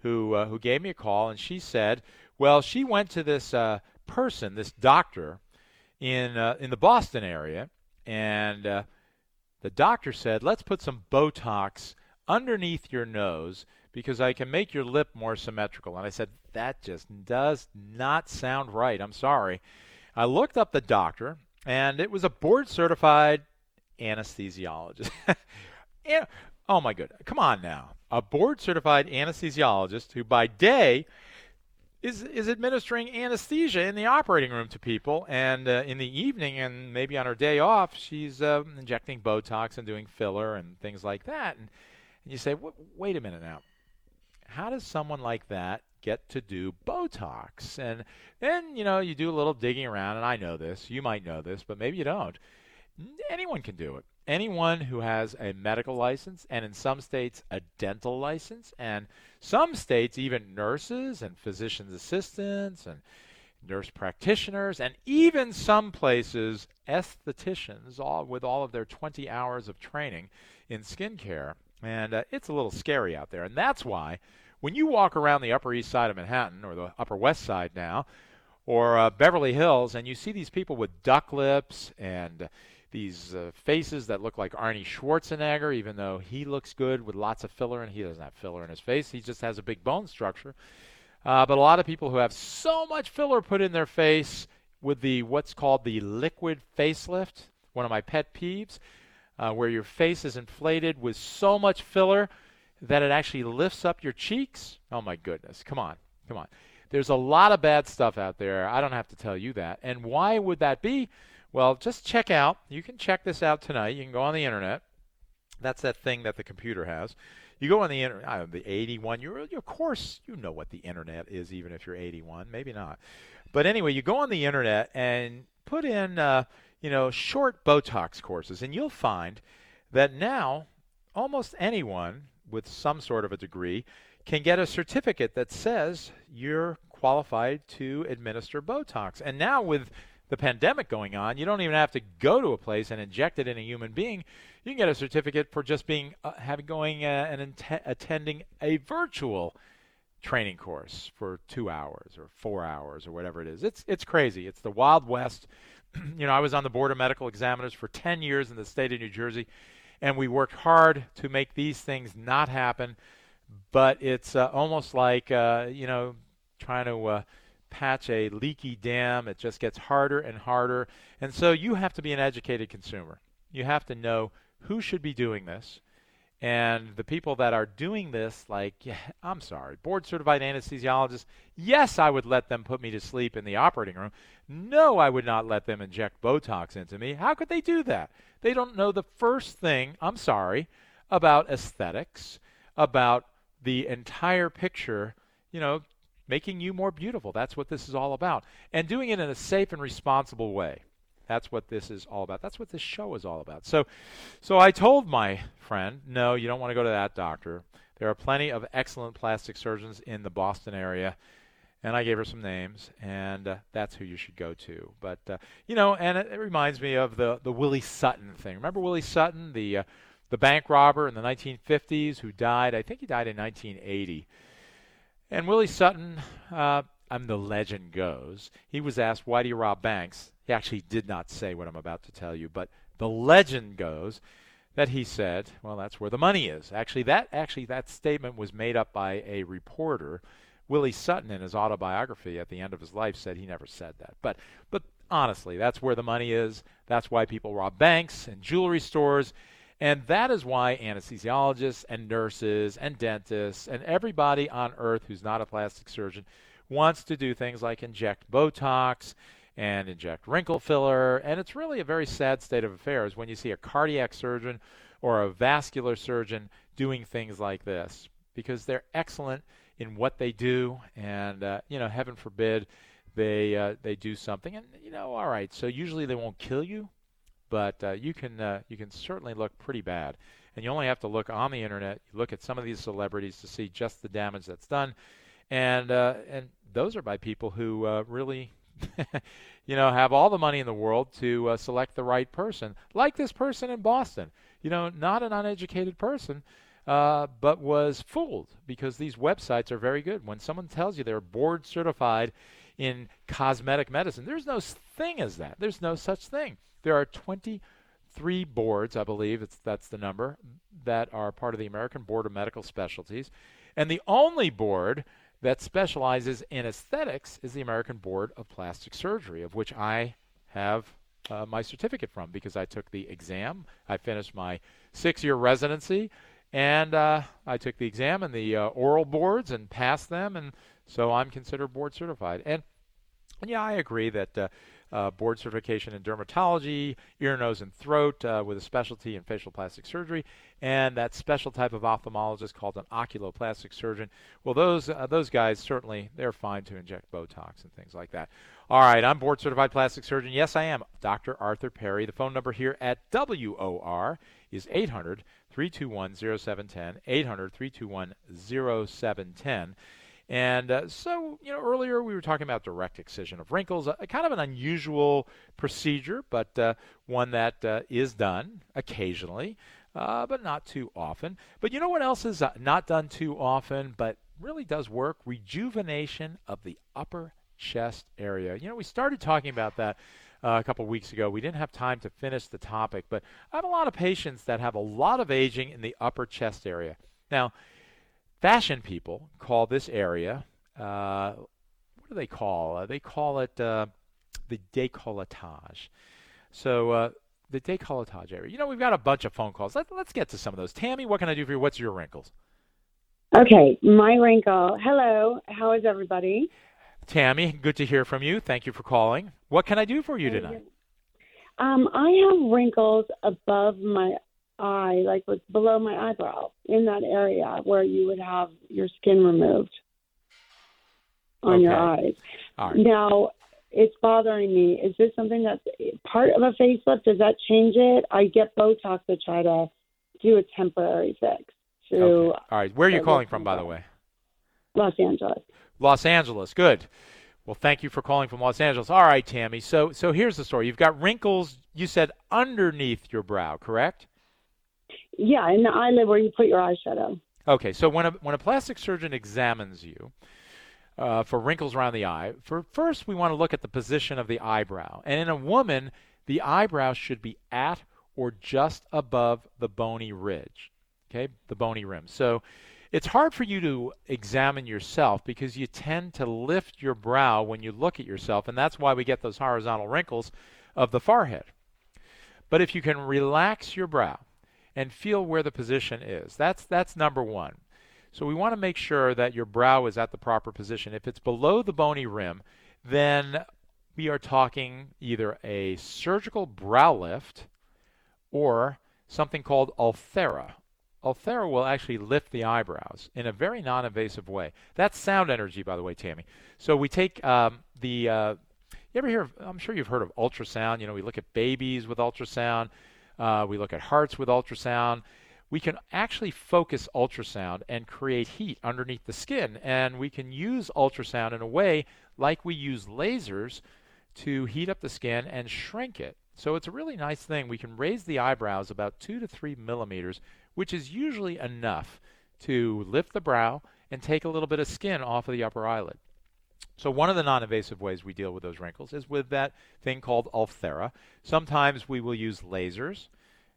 who uh, who gave me a call, and she said, well, she went to this uh, person, this doctor, in uh, in the Boston area, and uh, the doctor said, let's put some Botox underneath your nose because I can make your lip more symmetrical. And I said, that just does not sound right. I'm sorry. I looked up the doctor, and it was a board certified anesthesiologist. Oh my goodness. Come on now a board certified anesthesiologist who by day is is administering anesthesia in the operating room to people, and uh, in the evening and maybe on her day off, she's uh, injecting Botox and doing filler and things like that. And, and you say, wait a minute now, how does someone like that get to do Botox? And then you know you do a little digging around, and I know this, you might know this, but maybe you don't. Anyone can do it anyone who has a medical license, and in some states, a dental license, and some states, even nurses and physician's assistants and nurse practitioners, and even some places, estheticians, all with all of their 20 hours of training in skincare. And uh, it's a little scary out there. And that's why when you walk around the Upper East Side of Manhattan, or the Upper West Side now, or uh, Beverly Hills, and you see these people with duck lips and these uh, faces that look like Arnie Schwarzenegger, even though he looks good with lots of filler, and he doesn't have filler in his face. He just has a big bone structure. Uh, but a lot of people who have so much filler put in their face with the what's called the liquid facelift, one of my pet peeves, uh, where your face is inflated with so much filler that it actually lifts up your cheeks. Oh my goodness! Come on, come on. There's a lot of bad stuff out there. I don't have to tell you that. And why would that be? Well, just check out. You can check this out tonight. You can go on the internet. That's that thing that the computer has. You go on the internet. Uh, the 81. You're, of course, you know what the internet is, even if you're 81. Maybe not. But anyway, you go on the internet and put in, uh, you know, short Botox courses, and you'll find that now almost anyone with some sort of a degree can get a certificate that says you're qualified to administer Botox. And now with the pandemic going on, you don't even have to go to a place and inject it in a human being. You can get a certificate for just being uh, having going uh, and attending a virtual training course for two hours or four hours or whatever it is. It's it's crazy. It's the Wild West. you know, I was on the board of medical examiners for 10 years in the state of New Jersey, and we worked hard to make these things not happen. But it's uh, almost like uh, you know trying to uh, patch a leaky dam. It just gets harder and harder. And so you have to be an educated consumer. You have to know who should be doing this. And the people that are doing this, like, yeah, I'm sorry, board certified anesthesiologists, yes, I would let them put me to sleep in the operating room. No, I would not let them inject Botox into me. How could they do that? They don't know the first thing, I'm sorry, about aesthetics, about the entire picture. You know, making you more beautiful. That's what this is all about. And doing it in a safe and responsible way. That's what this is all about. That's what this show is all about. So so I told my friend, "No, you don't want to go to that doctor. There are plenty of excellent plastic surgeons in the Boston area." And I gave her some names, and uh, that's who you should go to. But uh, you know, and it, it, reminds me of the the Willie Sutton thing. Remember Willie Sutton, the uh, the bank robber in the 1950s who died? I think he died in 1980 And Willie Sutton, uh, I'm the legend goes, he was asked, Why do you rob banks? He actually did not say what I'm about to tell you, but the legend goes that he said, Well, that's where the money is. Actually, that actually that statement was made up by a reporter. Willie Sutton, in his autobiography at the end of his life, said he never said that. But, but honestly, that's where the money is. That's why people rob banks and jewelry stores. And that is why anesthesiologists and nurses and dentists and everybody on earth who's not a plastic surgeon wants to do things like inject Botox and inject wrinkle filler. And it's really a very sad state of affairs when you see a cardiac surgeon or a vascular surgeon doing things like this because they're excellent in what they do. And, uh, you know, heaven forbid they, uh, they do something. And, you know, all right, so usually they won't kill you, but uh, you, can, uh, you can certainly look pretty bad. And you only have to look on the internet, you look at some of these celebrities to see just the damage that's done. And, uh, and those are by people who uh, really you know, have all the money in the world to uh, select the right person, like this person in Boston. You know, not an uneducated person, uh, but was fooled because these websites are very good. When someone tells you they're board certified in cosmetic medicine, there's no thing as that. There's no such thing. There are 23 boards, I believe it's, that's the number, that are part of the American Board of Medical Specialties. And the only board that specializes in aesthetics is the American Board of Plastic Surgery, of which I have uh, my certificate from because I took the exam. I finished my six year residency and uh, I took the exam and the uh, oral boards and passed them, and so I'm considered board certified. And yeah, I agree that uh, board certification in dermatology, ear, nose, and throat uh, with a specialty in facial plastic surgery, and that special type of ophthalmologist called an oculoplastic surgeon. Well, those uh, those guys certainly they're fine to inject Botox and things like that. All right, I'm board certified plastic surgeon. Yes, I am, Dr. Arthur Perry. The phone number here at WOR is 800 321 0710. 800 321 0710. And uh, so, you know, earlier we were talking about direct excision of wrinkles, a, a kind of an unusual procedure, but uh, one that uh, is done occasionally, uh, but not too often. But you know what else is uh, not done too often, but really does work? Rejuvenation of the upper chest area. You know, we started talking about that. Uh, a couple weeks ago. We didn't have time to finish the topic, but I have a lot of patients that have a lot of aging in the upper chest area. Now, Fashion people call this area, uh, what do they call? Uh, they call it uh, the décolletage. So uh, the décolletage area. You know, we've got a bunch of phone calls. Let, let's get to some of those. Tammy, what can I do for you? What's your wrinkles? Okay, my wrinkle. Hello, how is everybody? Tammy, good to hear from you. Thank you for calling. What can I do for you tonight? Um, I have wrinkles above my eye, like was below my eyebrow, in that area where you would have your skin removed on okay. your eyes. Right. Now, it's bothering me. Is this something that's part of a facelift? Does that change it? I get Botox to try to do a temporary fix. To, okay. All right. Where are you calling from, by the way? Los Angeles. Los Angeles. Good. Well, thank you for calling from Los Angeles. All right, Tammy. So, so here's the story. You've got wrinkles. You said underneath your brow, correct? Yeah, in the eyelid where you put your eyeshadow. Okay, so when a when a plastic surgeon examines you uh, for wrinkles around the eye, for first we want to look at the position of the eyebrow, and in a woman, the eyebrow should be at or just above the bony ridge, okay, the bony rim. So it's hard for you to examine yourself because you tend to lift your brow when you look at yourself, and that's why we get those horizontal wrinkles of the forehead. But if you can relax your brow and feel where the position is. That's that's number 1. So we want to make sure that your brow is at the proper position. If it's below the bony rim, then we are talking either a surgical brow lift or something called Ulthera. Ulthera will actually lift the eyebrows in a very non-invasive way. That's sound energy, by the way, Tammy. So we take um, the. Uh, you ever hear? Of, I'm sure you've heard of ultrasound. You know, we look at babies with ultrasound. Uh, we look at hearts with ultrasound. We can actually focus ultrasound and create heat underneath the skin. And we can use ultrasound in a way like we use lasers to heat up the skin and shrink it. So it's a really nice thing. We can raise the eyebrows about two to three millimeters, which is usually enough to lift the brow and take a little bit of skin off of the upper eyelid. So one of the non-invasive ways we deal with those wrinkles is with that thing called Ulthera. Sometimes we will use lasers,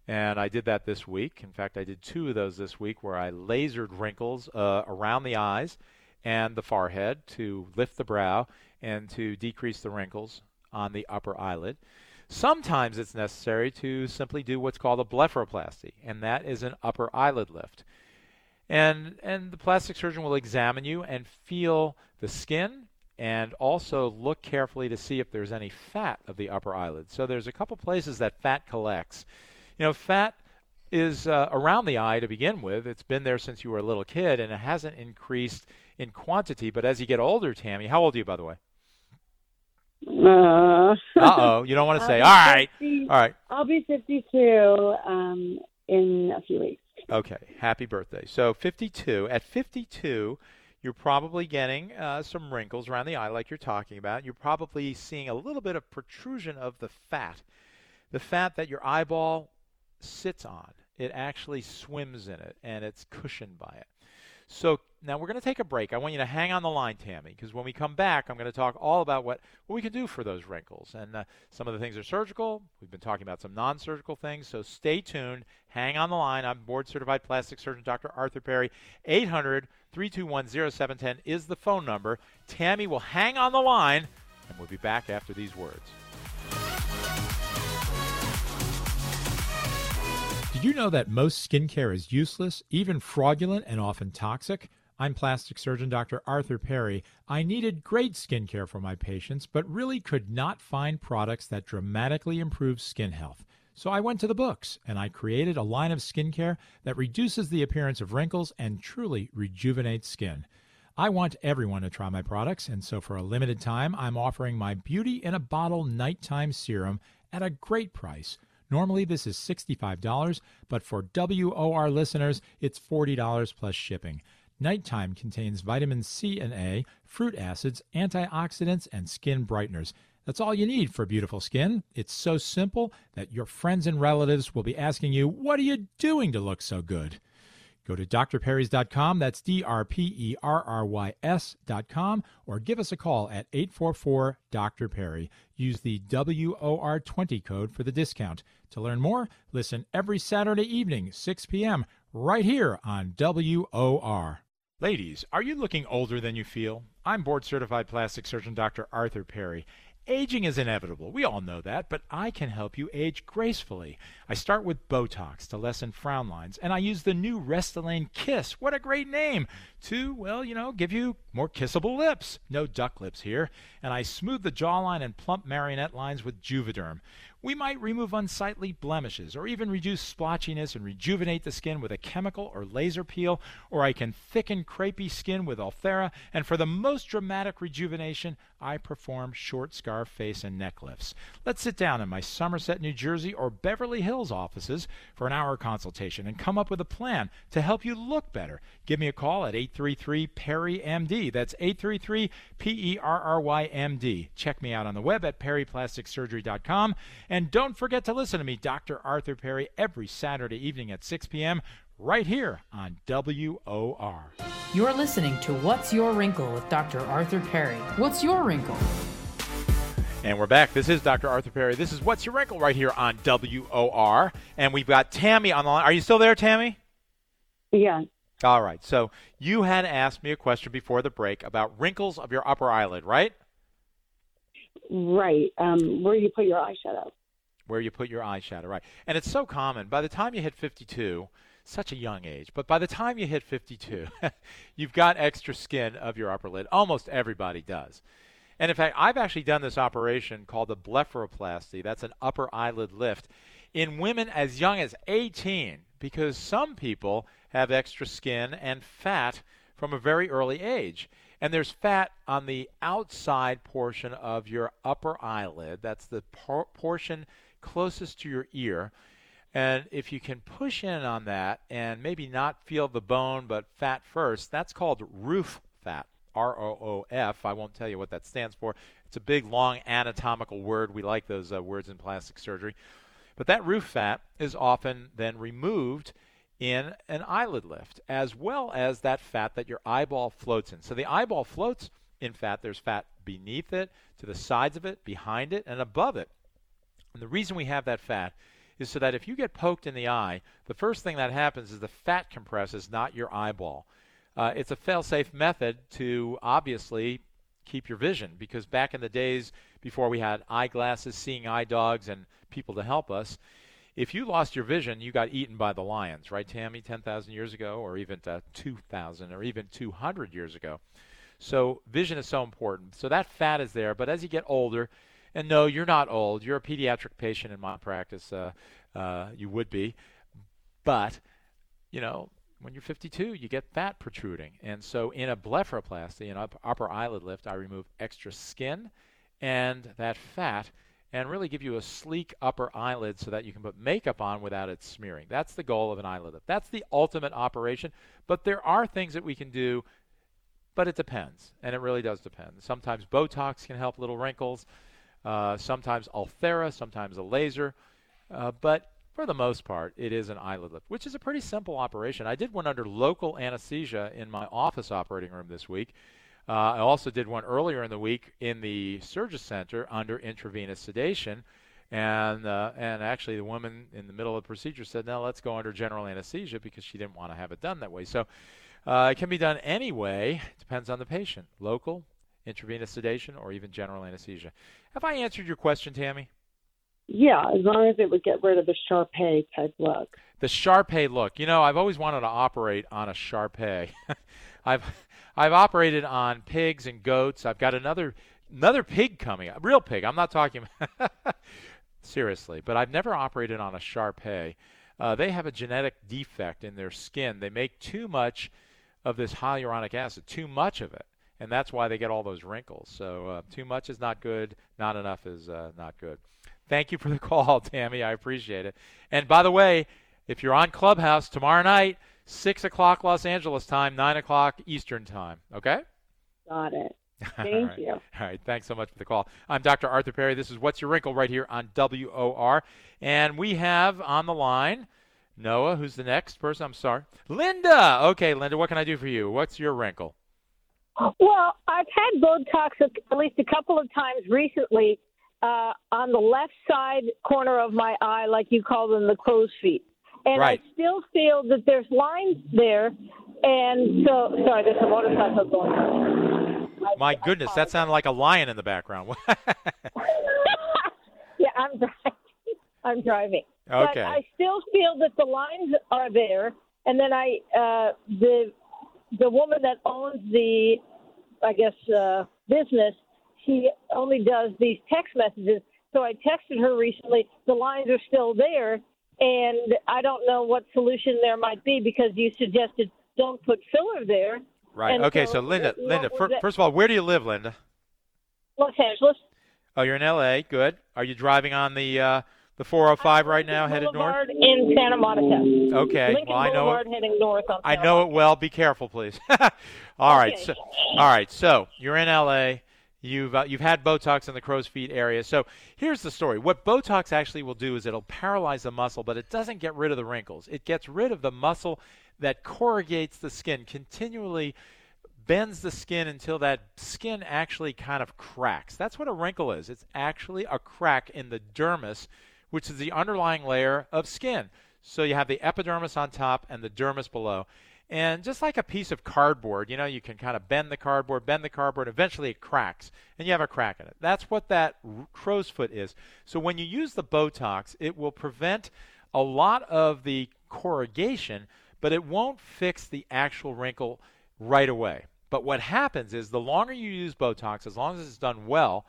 and I did that this week. In fact, I did two of those this week where I lasered wrinkles uh, around the eyes and the forehead to lift the brow and to decrease the wrinkles on the upper eyelid. Sometimes it's necessary to simply do what's called a blepharoplasty, and that is an upper eyelid lift. And and the plastic surgeon will examine you and feel the skin and also look carefully to see if there's any fat of the upper eyelid. So there's a couple places that fat collects. You know, fat is uh, around the eye to begin with. It's been there since you were a little kid, and it hasn't increased in quantity. But as you get older, Tammy, how old are you, by the way? Uh oh, you don't want to say. All right, 50 all right. I'll be 52 um, in a few weeks. Okay, happy birthday. So 52. At 52, you're probably getting uh, some wrinkles around the eye, like you're talking about. You're probably seeing a little bit of protrusion of the fat, the fat that your eyeball sits on. It actually swims in it, and it's cushioned by it. So now we're going to take a break. I want you to hang on the line, Tammy, because when we come back, I'm going to talk all about what, what we can do for those wrinkles. And uh, some of the things are surgical. We've been talking about some non surgical things. So stay tuned. Hang on the line. I'm board certified plastic surgeon Dr. Arthur Perry. 800 321 0710 is the phone number. Tammy will hang on the line, and we'll be back after these words. Did you know that most skincare is useless, even fraudulent, and often toxic? I'm plastic surgeon Dr. Arthur Perry. I needed great skincare for my patients, but really could not find products that dramatically improve skin health. So I went to the books and I created a line of skincare that reduces the appearance of wrinkles and truly rejuvenates skin. I want everyone to try my products, and so for a limited time, I'm offering my Beauty in a Bottle Nighttime Serum at a great price. Normally, this is $65, but for WOR listeners, it's $40 plus shipping. Nighttime contains vitamin C and A, fruit acids, antioxidants, and skin brighteners. That's all you need for beautiful skin. It's so simple that your friends and relatives will be asking you, What are you doing to look so good? Go to drperrys.com, that's D R P E R R Y S.com, or give us a call at 844 Dr. Perry. Use the WOR20 code for the discount. To learn more, listen every Saturday evening, 6 p.m., right here on WOR. Ladies, are you looking older than you feel? I'm board certified plastic surgeon Dr. Arthur Perry. Aging is inevitable. We all know that, but I can help you age gracefully. I start with Botox to lessen frown lines, and I use the new Restylane Kiss. What a great name! To, well, you know, give you more kissable lips. No duck lips here. And I smooth the jawline and plump marionette lines with Juvederm. We might remove unsightly blemishes or even reduce splotchiness and rejuvenate the skin with a chemical or laser peel, or I can thicken crepey skin with Ulthera, and for the most dramatic rejuvenation, I perform short scar face and neck lifts. Let's sit down in my Somerset, New Jersey or Beverly Hills offices for an hour consultation and come up with a plan to help you look better. Give me a call at 833 Perry MD. That's 833 P E R R Y M D. Check me out on the web at perryplasticsurgery.com. And don't forget to listen to me, Dr. Arthur Perry, every Saturday evening at 6 p.m. right here on WOR. You're listening to What's Your Wrinkle with Dr. Arthur Perry. What's your wrinkle? And we're back. This is Dr. Arthur Perry. This is What's Your Wrinkle right here on WOR. And we've got Tammy on the line. Are you still there, Tammy? Yeah. All right. So you had asked me a question before the break about wrinkles of your upper eyelid, right? Right. Um, where do you put your eyeshadow. Where you put your eyeshadow, right. And it's so common. By the time you hit 52, such a young age, but by the time you hit 52, you've got extra skin of your upper lid. Almost everybody does. And in fact, I've actually done this operation called the blepharoplasty. That's an upper eyelid lift in women as young as 18 because some people have extra skin and fat from a very early age. And there's fat on the outside portion of your upper eyelid. That's the por- portion closest to your ear. And if you can push in on that and maybe not feel the bone but fat first, that's called roof fat. R O O F. I won't tell you what that stands for. It's a big, long anatomical word. We like those uh, words in plastic surgery. But that roof fat is often then removed in an eyelid lift, as well as that fat that your eyeball floats in. So the eyeball floats in fat. There's fat beneath it, to the sides of it, behind it, and above it. And the reason we have that fat is so that if you get poked in the eye, the first thing that happens is the fat compresses, not your eyeball. Uh, it's a fail-safe method to obviously keep your vision because back in the days before we had eyeglasses, seeing eye dogs, and people to help us, if you lost your vision, you got eaten by the lions, right, Tammy? 10,000 years ago, or even uh, 2,000, or even 200 years ago. So vision is so important. So that fat is there, but as you get older, and no, you're not old. You're a pediatric patient in my practice. Uh, uh, you would be, but you know, when you're 52, you get fat protruding, and so in a blepharoplasty, an upper eyelid lift, I remove extra skin and that fat and really give you a sleek upper eyelid so that you can put makeup on without it smearing. That's the goal of an eyelid lift. That's the ultimate operation, but there are things that we can do, but it depends, and it really does depend. Sometimes Botox can help little wrinkles, uh, sometimes Ulthera, sometimes a laser, uh, but for the most part, it is an eyelid lift, which is a pretty simple operation. I did one under local anesthesia in my office operating room this week. Uh, I also did one earlier in the week in the Surgery Center under intravenous sedation. And uh, and actually, the woman in the middle of the procedure said, "No, let's go under general anesthesia because she didn't want to have it done that way." So uh, it can be done anyway. Depends on the patient. Local, intravenous sedation, or even general anesthesia. Have I answered your question, Tammy? Yeah, as long as it would get rid of the Shar-Pei type look. The Shar-Pei look. You know, I've always wanted to operate on a Shar-Pei. I've I've operated on pigs and goats. I've got another another pig coming, a real pig. I'm not talking seriously, but I've never operated on a Shar-Pei. Uh, they have a genetic defect in their skin. They make too much of this hyaluronic acid, too much of it, and that's why they get all those wrinkles. So uh, too much is not good. Not enough is uh, not good. Thank you for the call, Tammy. I appreciate it. And by the way, if you're on Clubhouse tomorrow night, 6 o'clock Los Angeles time, 9 o'clock Eastern time. Okay? Got it. Thank All right. you. All right. Thanks so much for the call. I'm Dr. Arthur Perry. This is What's Your Wrinkle right here on WOR. And we have on the line Noah, who's the next person. I'm sorry. Linda. Okay, Linda, what can I do for you? What's your wrinkle? Well, I've had Botox at least a couple of times recently uh, on the left side corner of my eye, like you call them the crow's feet. And Right. I still feel that there's lines there. And so, sorry, there's a motorcycle going on. My goodness, that sounded like a lion in the background. yeah, I'm driving. I'm driving. Okay. But I still feel that the lines are there. And then I, uh, the the woman that owns the, I guess, uh, business, she only does these text messages. So I texted her recently. The lines are still there, and I don't know what solution there might be because you suggested don't put filler there. right. And Okay, so so Linda, Linda, fir- that- first of all, where do you live, Linda? Los Angeles. Oh, you're in LA. Good. Are you driving on the uh, the 405 right now, headed north? In Santa Monica. Okay. Lincoln well, I know Boulevard it. heading north on I know it well. Be careful, please. all right. Okay. So, all right. So you're in LA. You've uh, you've had Botox in the crow's feet area. So here's the story. What Botox actually will do is it'll paralyze the muscle, but it doesn't get rid of the wrinkles. It gets rid of the muscle that corrugates the skin, continually bends the skin until that skin actually kind of cracks. That's what a wrinkle is. It's actually a crack in the dermis, which is the underlying layer of skin. So you have the epidermis on top and the dermis below. And just like a piece of cardboard, you know, you can kind of bend the cardboard, bend the cardboard, eventually it cracks, and you have a crack in it. That's what that crow's foot is. So when you use the Botox, it will prevent a lot of the corrugation, but it won't fix the actual wrinkle right away. But what happens is the longer you use Botox, as long as it's done well,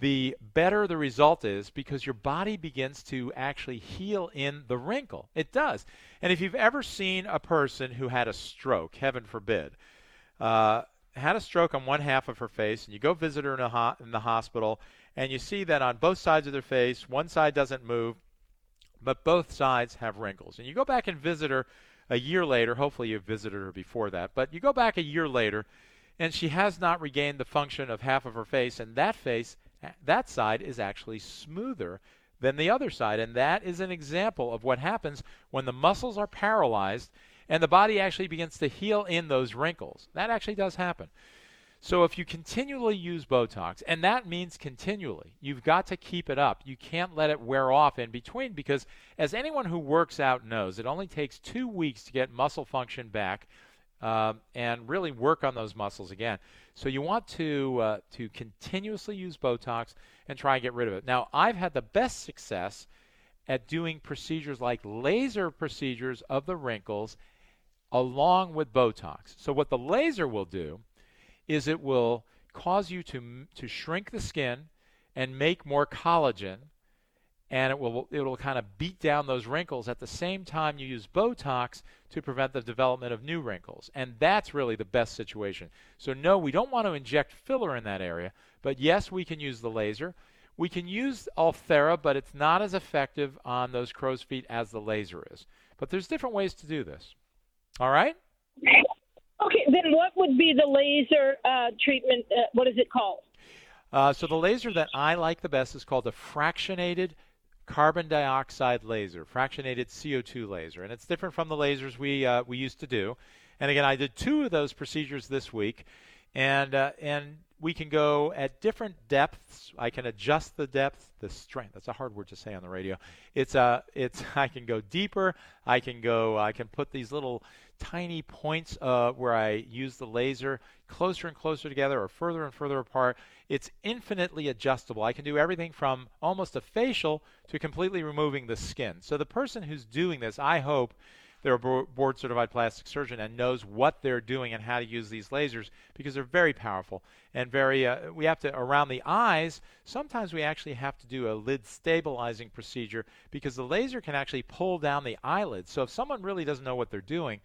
the better the result is because your body begins to actually heal in the wrinkle. It does. And if you've ever seen a person who had a stroke, heaven forbid, uh, had a stroke on one half of her face, and you go visit her in, ho- in the hospital, and you see that on both sides of their face, one side doesn't move, but both sides have wrinkles. And you go back and visit her a year later. Hopefully, you've visited her before that, but you go back a year later, and she has not regained the function of half of her face, and that face, that side, is actually smoother than the other side. And that is an example of what happens when the muscles are paralyzed and the body actually begins to heal in those wrinkles. That actually does happen. So if you continually use Botox, and that means continually, you've got to keep it up. You can't let it wear off in between because, as anyone who works out knows, it only takes two weeks to get muscle function back uh, and really work on those muscles again. So you want to uh, to continuously use Botox and try and get rid of it. Now, I've had the best success at doing procedures like laser procedures of the wrinkles along with Botox. So what the laser will do is it will cause you to to shrink the skin and make more collagen and it will it will kind of beat down those wrinkles at the same time you use Botox to prevent the development of new wrinkles. And that's really the best situation. So no, we don't want to inject filler in that area, but yes, we can use the laser. We can use Ulthera, but it's not as effective on those crow's feet as the laser is. But there's different ways to do this. All right? Okay, then what would be the laser uh, treatment? Uh, what is it called? Uh, so the laser that I like the best is called the fractionated carbon dioxide laser, fractionated CO2 laser, and it's different from the lasers we uh, we used to do. And again, I did two of those procedures this week, and uh, and we can go at different depths. I can adjust the depth, the strength. That's a hard word to say on the radio. It's uh, it's I can go deeper. I can go. I can put these little tiny points uh, where I use the laser closer and closer together or further and further apart. It's infinitely adjustable. I can do everything from almost a facial to completely removing the skin. So the person who's doing this, I hope, they're a board certified plastic surgeon and knows what they're doing and how to use these lasers because they're very powerful and very uh, we have to around the eyes sometimes we actually have to do a lid stabilizing procedure because the laser can actually pull down the eyelids so if someone really doesn't know what they're doing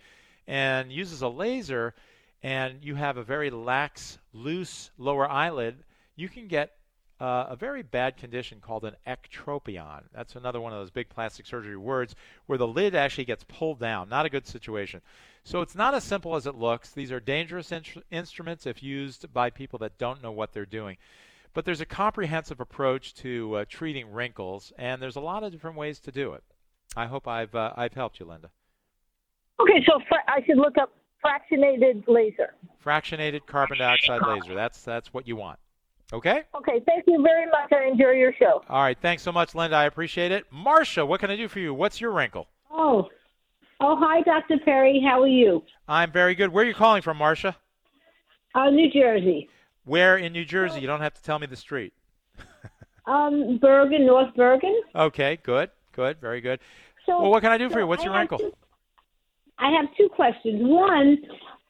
and uses a laser and you have a very lax loose lower eyelid you can get uh, a very bad condition called an ectropion. That's another one of those big plastic surgery words where the lid actually gets pulled down. Not a good situation. So it's not as simple as it looks. These are dangerous in- instruments if used by people that don't know what they're doing. But there's a comprehensive approach to uh, treating wrinkles, and there's a lot of different ways to do it. I hope I've uh, I've helped you, Linda. Okay, so fra- I should look up fractionated laser. Fractionated carbon dioxide laser. That's that's what you want. Okay? Okay, thank you very much. I enjoy your show. All right, thanks so much, Linda. I appreciate it. Marcia, what can I do for you? What's your wrinkle? Oh, oh, hi, Dr. Perry. How are you? I'm very good. Where are you calling from, Marcia? Uh, New Jersey. Where in New Jersey? You don't have to tell me the street. um, Bergen, North Bergen. Okay, good, good, very good. So, well, what can I do so for you? What's I your wrinkle? Two, I have two questions. One,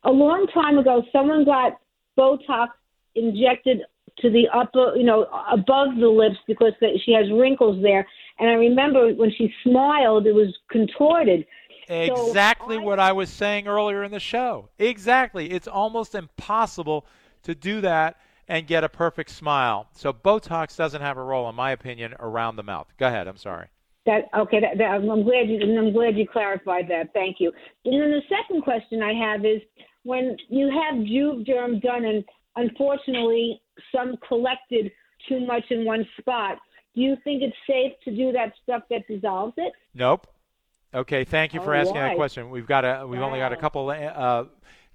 a long time ago, someone got Botox injected to the upper, you know, above the lips because she has wrinkles there. And I remember when she smiled, it was contorted. Exactly so what I was saying earlier in the show. Exactly. It's almost impossible to do that and get a perfect smile. So Botox doesn't have a role, in my opinion, around the mouth. Go ahead. I'm sorry. That okay. That, that, I'm glad you. I'm glad you clarified that. Thank you. And then the second question I have is when you have Juvederm done, and unfortunately some collected too much in one spot. Do you think it's safe to do that stuff that dissolves it? Nope. Okay, thank you for asking that question. We've got a we've only got a Wow. couple uh,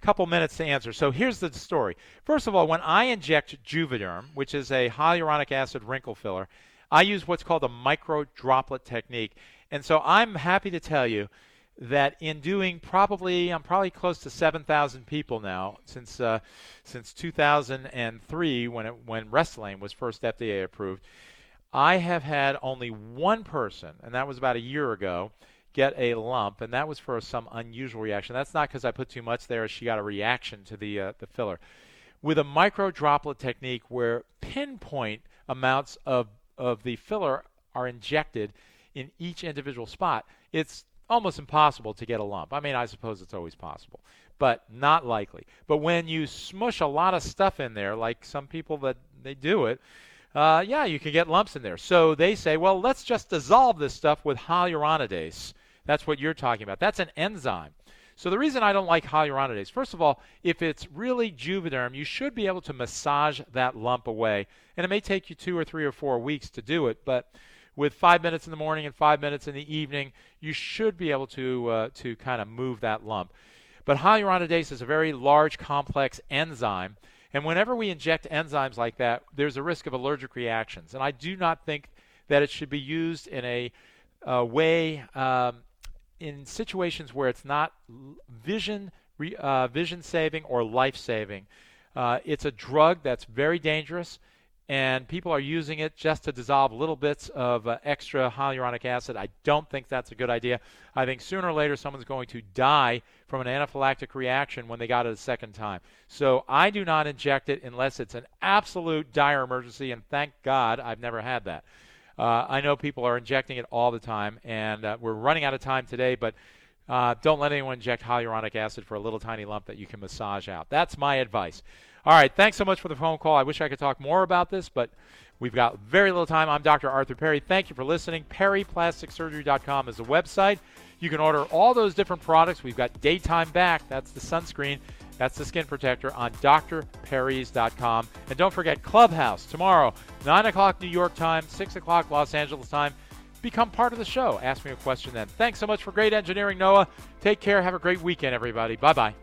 couple minutes to answer. So here's the story. First of all, when I inject Juvederm, which is a hyaluronic acid wrinkle filler, I use what's called a micro droplet technique. And so I'm happy to tell you that in doing probably I'm probably close to 7,000 people now since uh, since 2003 when it when Restylane was first FDA approved. I have had only one person, and that was about a year ago, get a lump, and that was for some unusual reaction. That's not because I put too much there; she got a reaction to the uh, the filler. With a micro droplet technique, where pinpoint amounts of of the filler are injected in each individual spot, it's almost impossible to get a lump. I mean, I suppose it's always possible, but not likely. But when you smush a lot of stuff in there, like some people that they do it, uh, yeah, you can get lumps in there. So they say, well, let's just dissolve this stuff with hyaluronidase. That's what you're talking about. That's an enzyme. So the reason I don't like hyaluronidase, first of all, if it's really Juvederm, you should be able to massage that lump away, and it may take you two or three or four weeks to do it. But with five minutes in the morning and five minutes in the evening, you should be able to uh, to kind of move that lump. But hyaluronidase is a very large, complex enzyme, and whenever we inject enzymes like that, there's a risk of allergic reactions. And I do not think that it should be used in a, way um, in situations where it's not vision uh, vision saving or life saving. Uh, it's a drug that's very dangerous and people are using it just to dissolve little bits of uh, extra hyaluronic acid. I don't think that's a good idea. I think sooner or later someone's going to die from an anaphylactic reaction when they got it a second time. So I do not inject it unless it's an absolute dire emergency, and thank God I've never had that. Uh, I know people are injecting it all the time, and uh, we're running out of time today, but uh, don't let anyone inject hyaluronic acid for a little tiny lump that you can massage out. That's my advice. All right, thanks so much for the phone call. I wish I could talk more about this, but we've got very little time. I'm Dr. Arthur Perry. Thank you for listening. PerryPlasticSurgery.com is the website. You can order all those different products. We've got Daytime Back, that's the sunscreen, that's the skin protector on drperrys.com. And don't forget Clubhouse tomorrow, 9 o'clock New York time, 6 o'clock Los Angeles time. Become part of the show. Ask me a question then. Thanks so much for great engineering, Noah. Take care. Have a great weekend, everybody. Bye bye.